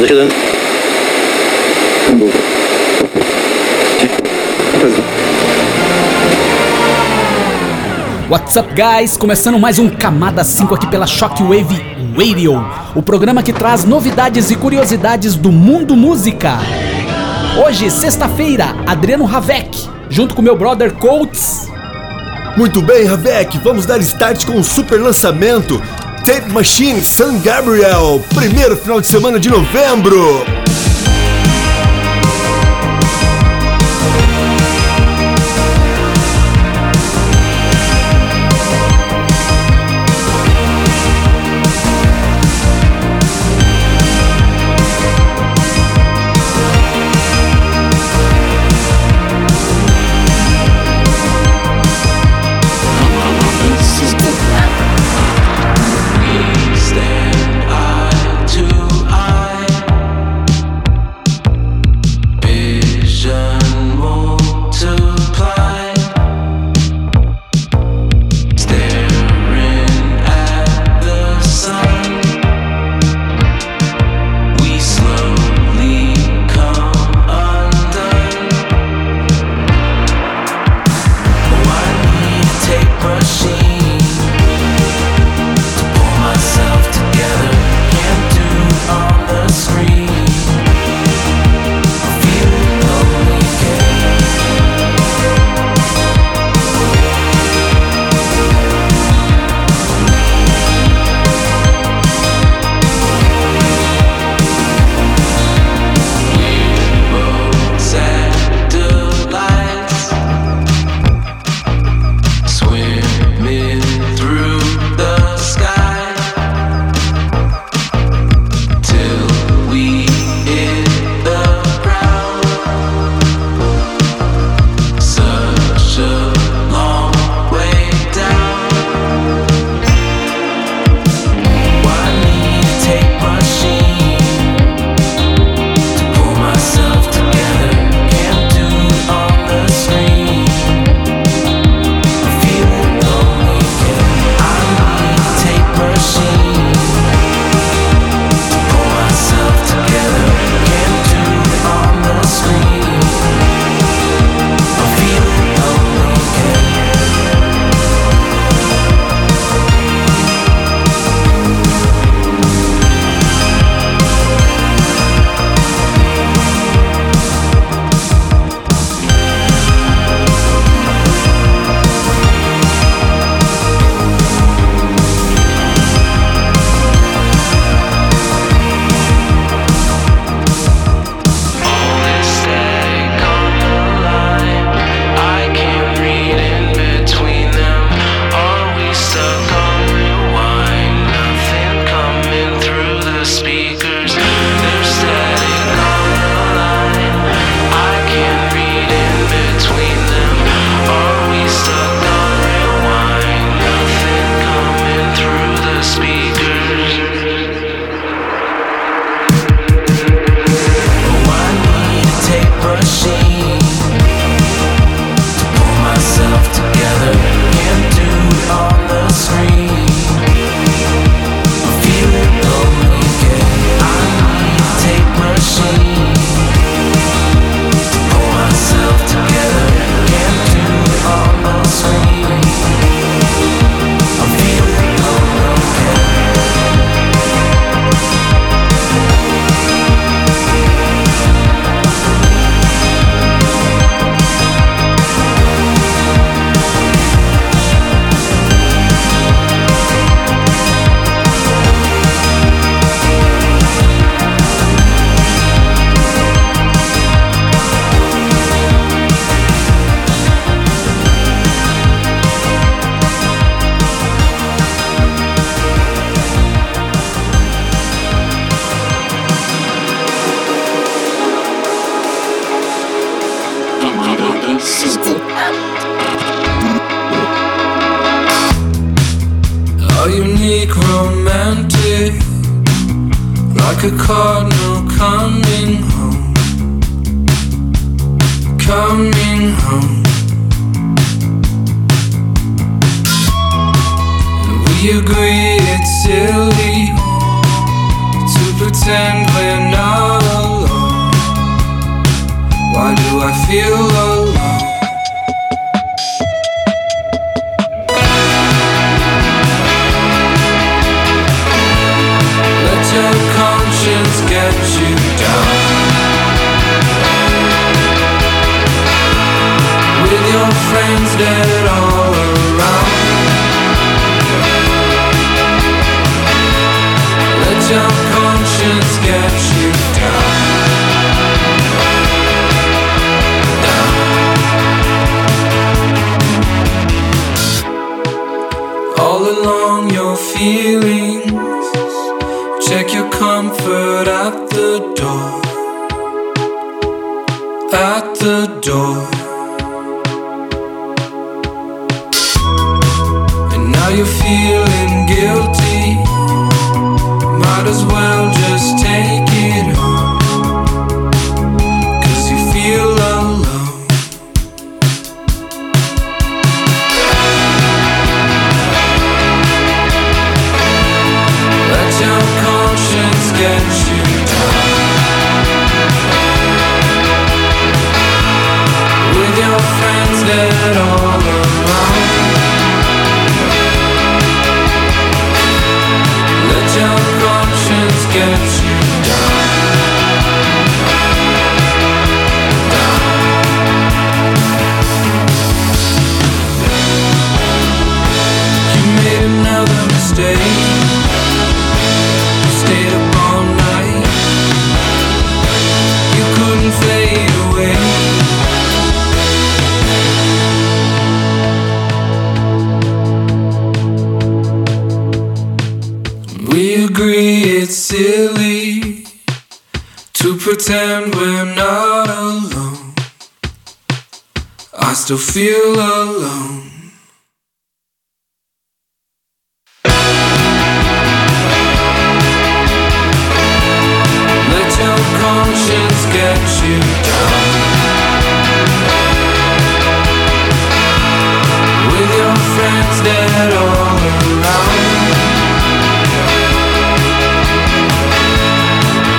Zaczynam. What's up, guys? Começando mais um Camada 5 aqui pela Shockwave Radio, o programa que traz novidades e curiosidades do mundo música. Hoje, sexta-feira, Adriano Ravec, junto com meu brother Colts. Muito bem, Ravec, vamos dar start com um super lançamento Tape Machine San Gabriel, primeiro final de semana de novembro. feelings. Check your comfort at the door. At the door. to feel alone. Let your conscience get you down. With your friends dead all around.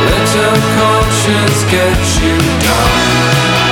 Let your conscience get you down.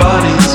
bodies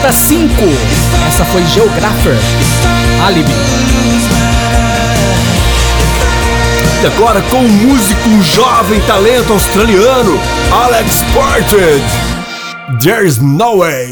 Camada 5. Essa foi Geographer. Alibi. E agora com o músico um jovem talento australiano, Alex Partridge. There's no way.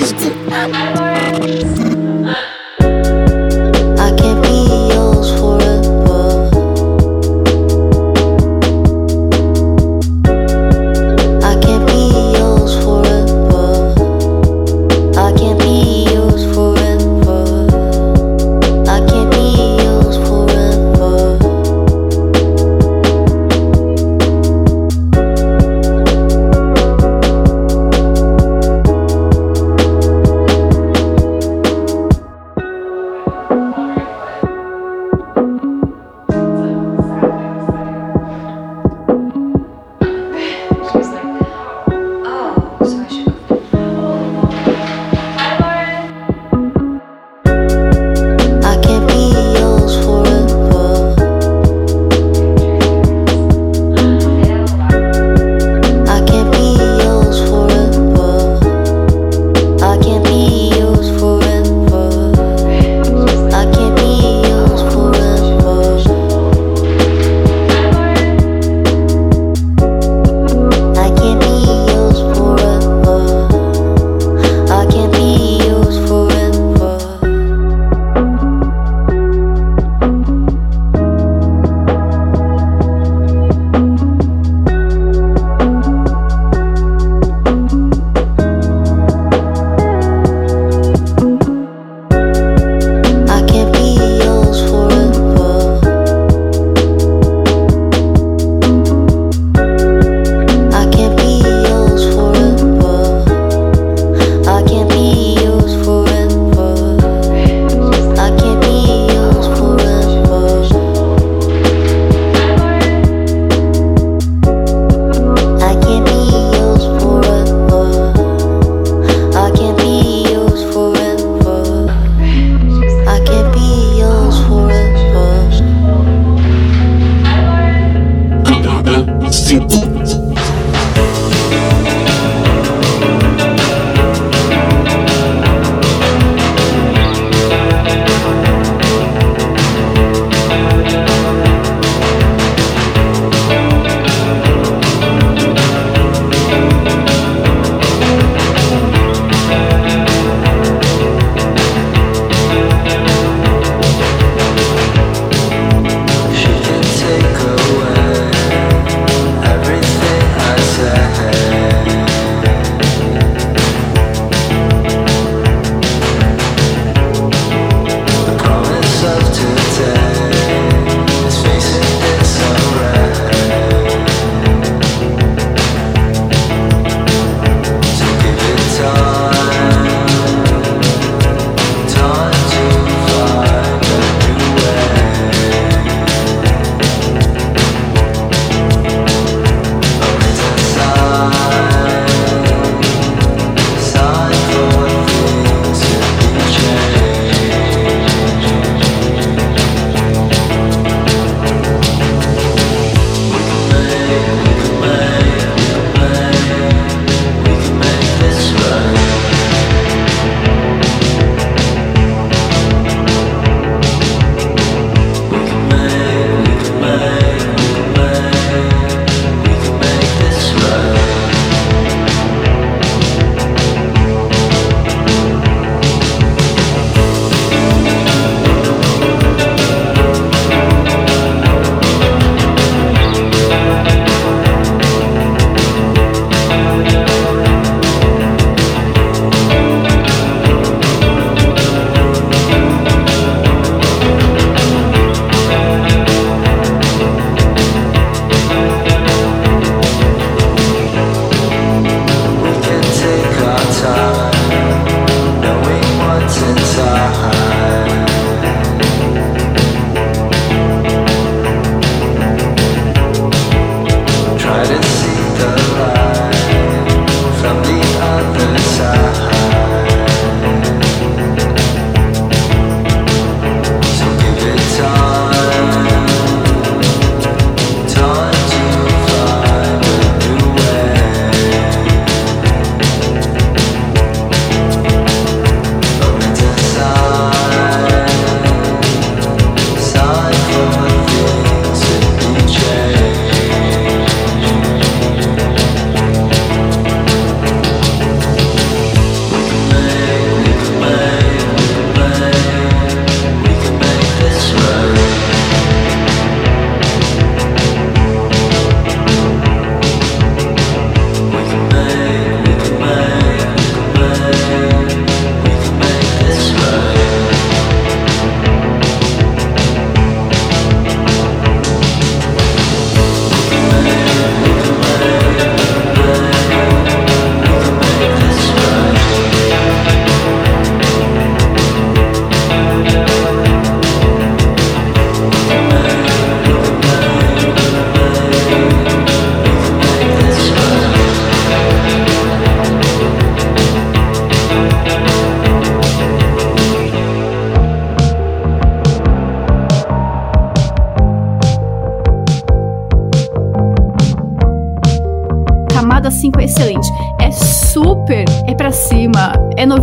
Just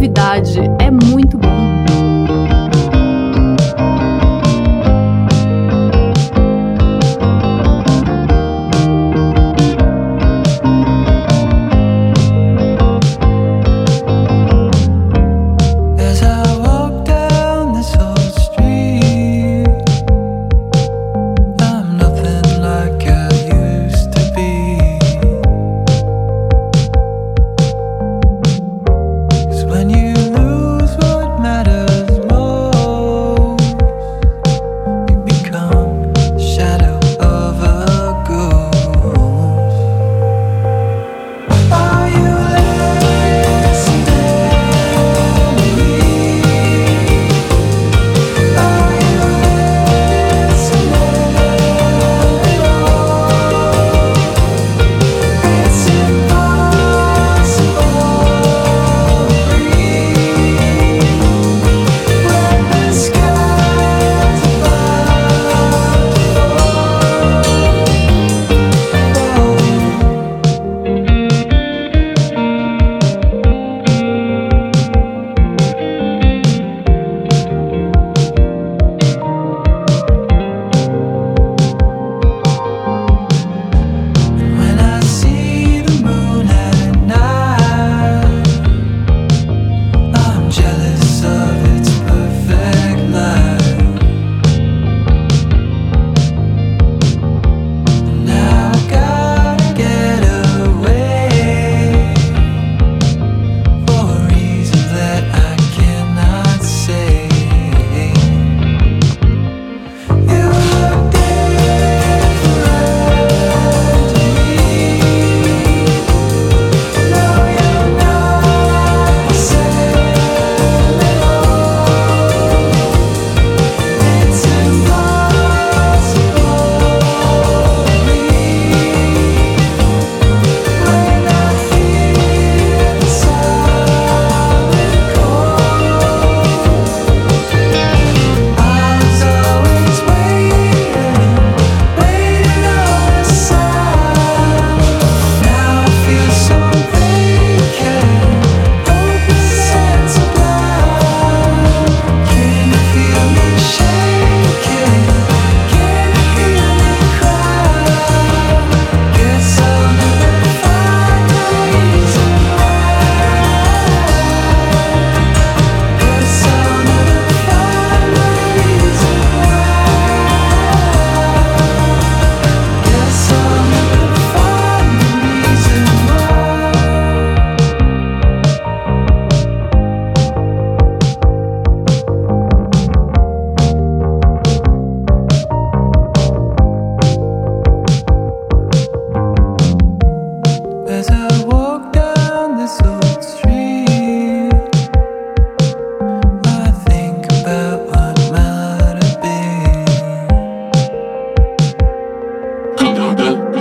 novidade,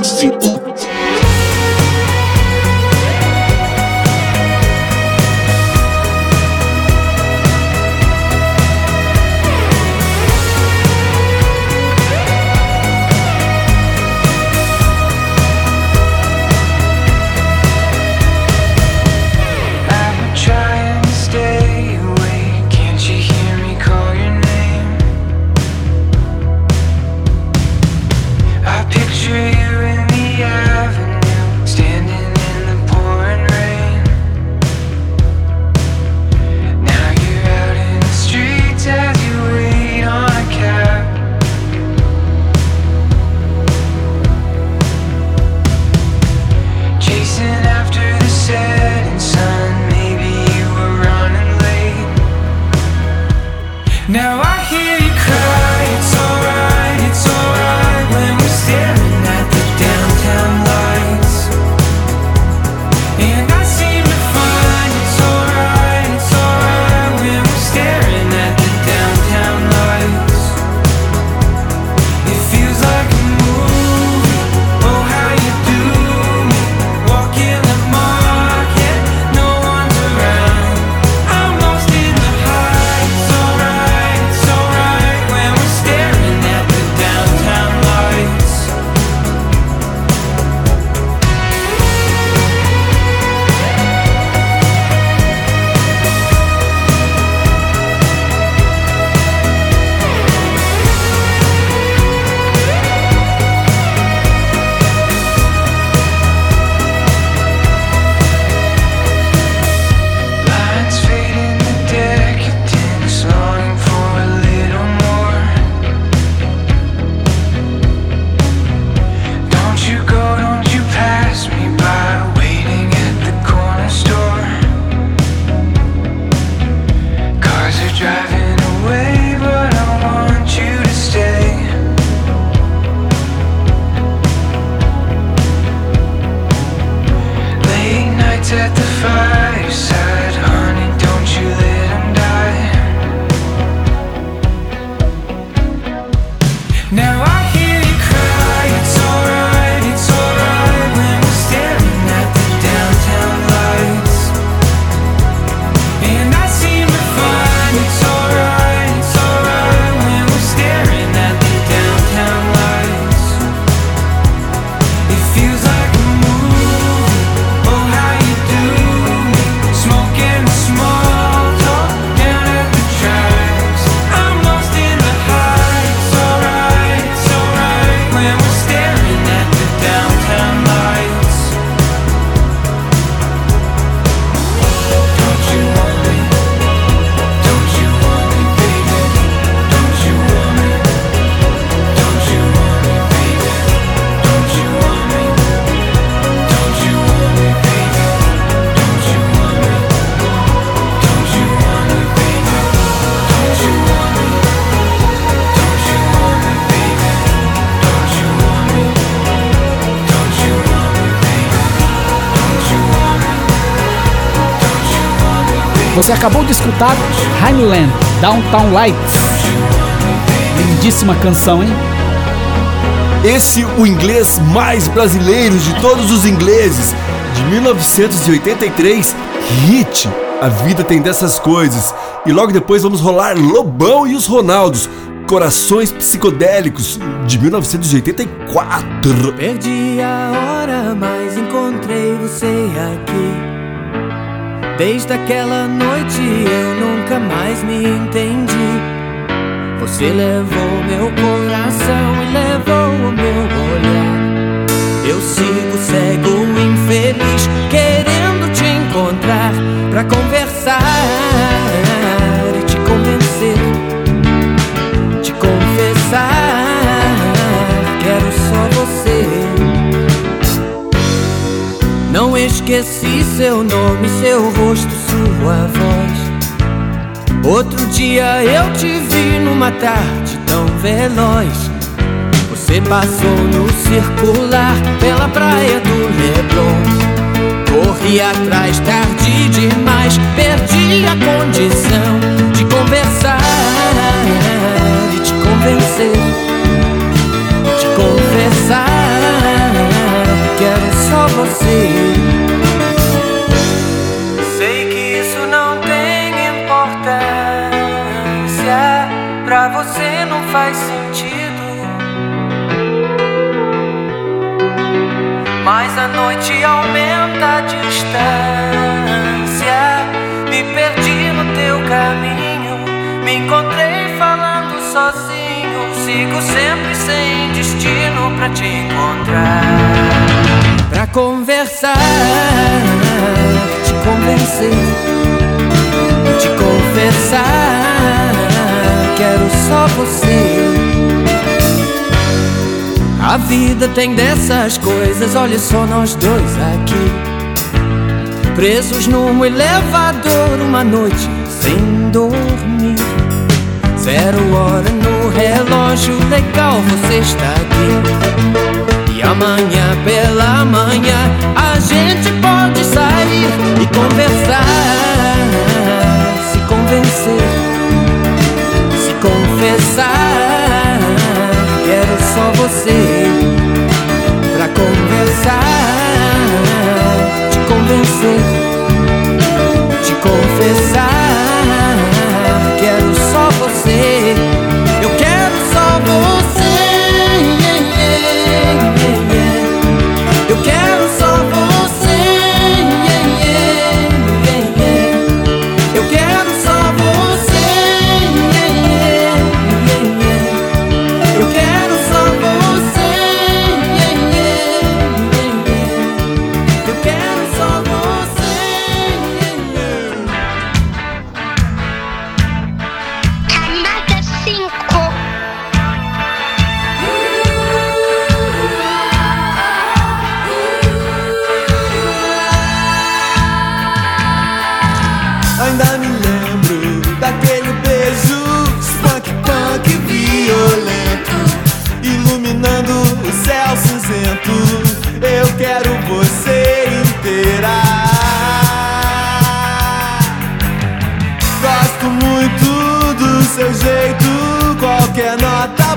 Sim. Você acabou de escutar Highland Downtown Lights. Lindíssima canção, hein? Esse o inglês mais brasileiro de todos os ingleses, de 1983, hit. A vida tem dessas coisas. E logo depois vamos rolar Lobão e os Ronaldos, Corações Psicodélicos, de 1984. Perdi a hora, mas encontrei você aqui. Desde aquela noite eu nunca mais me entendi. Você levou meu coração e levou o meu olhar. Eu sigo cego, infeliz, querendo te encontrar pra conversar esqueci seu nome, seu rosto, sua voz. Outro dia eu te vi numa tarde tão veloz. Você passou no circular pela praia do Leblon. Corri atrás tarde demais, perdi a condição de conversar e te convencer, te confessar. Quero só você. Encontrei falando sozinho. Sigo sempre sem destino pra te encontrar. Pra conversar, te convencer, te confessar. Quero só você. A vida tem dessas coisas, olha só nós dois aqui. Presos num elevador uma noite sem dormir. Zero hora no relógio, legal você está aqui. E amanhã pela manhã a gente pode sair e conversar, se convencer, se confessar. Quero só você pra conversar,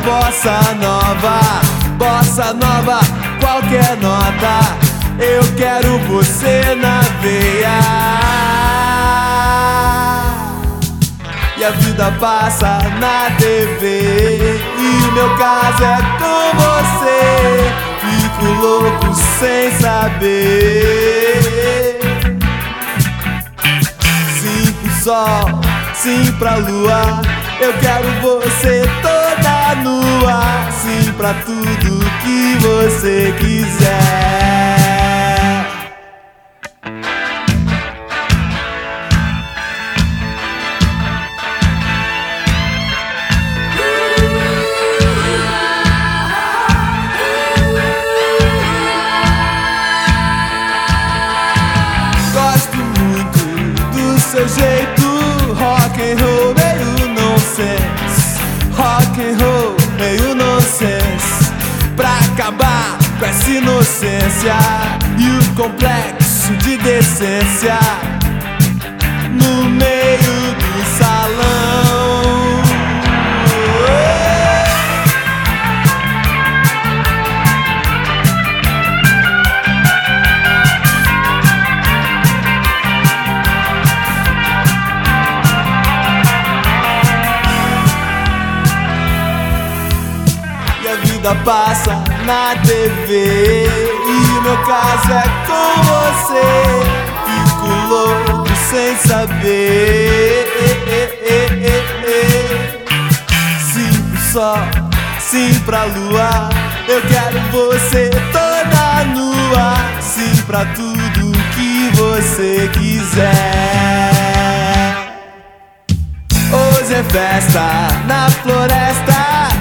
bossa nova, bossa nova, qualquer nota. Eu quero você na veia. E a vida passa na TV E o meu caso é com você Fico louco sem saber Sim pro sol, sim pra lua Eu quero você toda nua Sim pra tudo que você quiser com essa inocência E o complexo de decência No meio do salão. E a vida passa na TV E o meu caso é com você. Fico louco sem saber. Sim sol, sim pra lua. Eu quero você toda nua. Sim pra tudo que você quiser. Hoje é festa na floresta,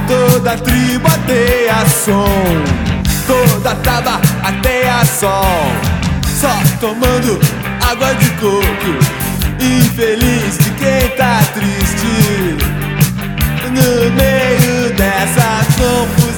toda tribo ateia som, toda taba ateia sol, só tomando água de coco, infeliz de quem tá triste, no meio dessa confusão.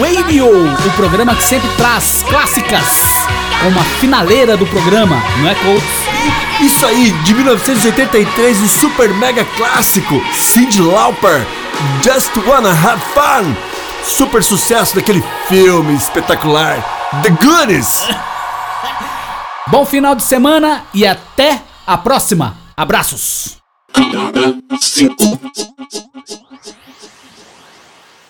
Radio, o programa que sempre traz clássicas, como a finaleira do programa, não é, Colts? Isso aí, de 1983, o super mega clássico Cyndi Lauper, Just Wanna Have Fun. Super sucesso daquele filme espetacular, The Goonies. Bom final de semana e até a próxima. Abraços! Camada 5.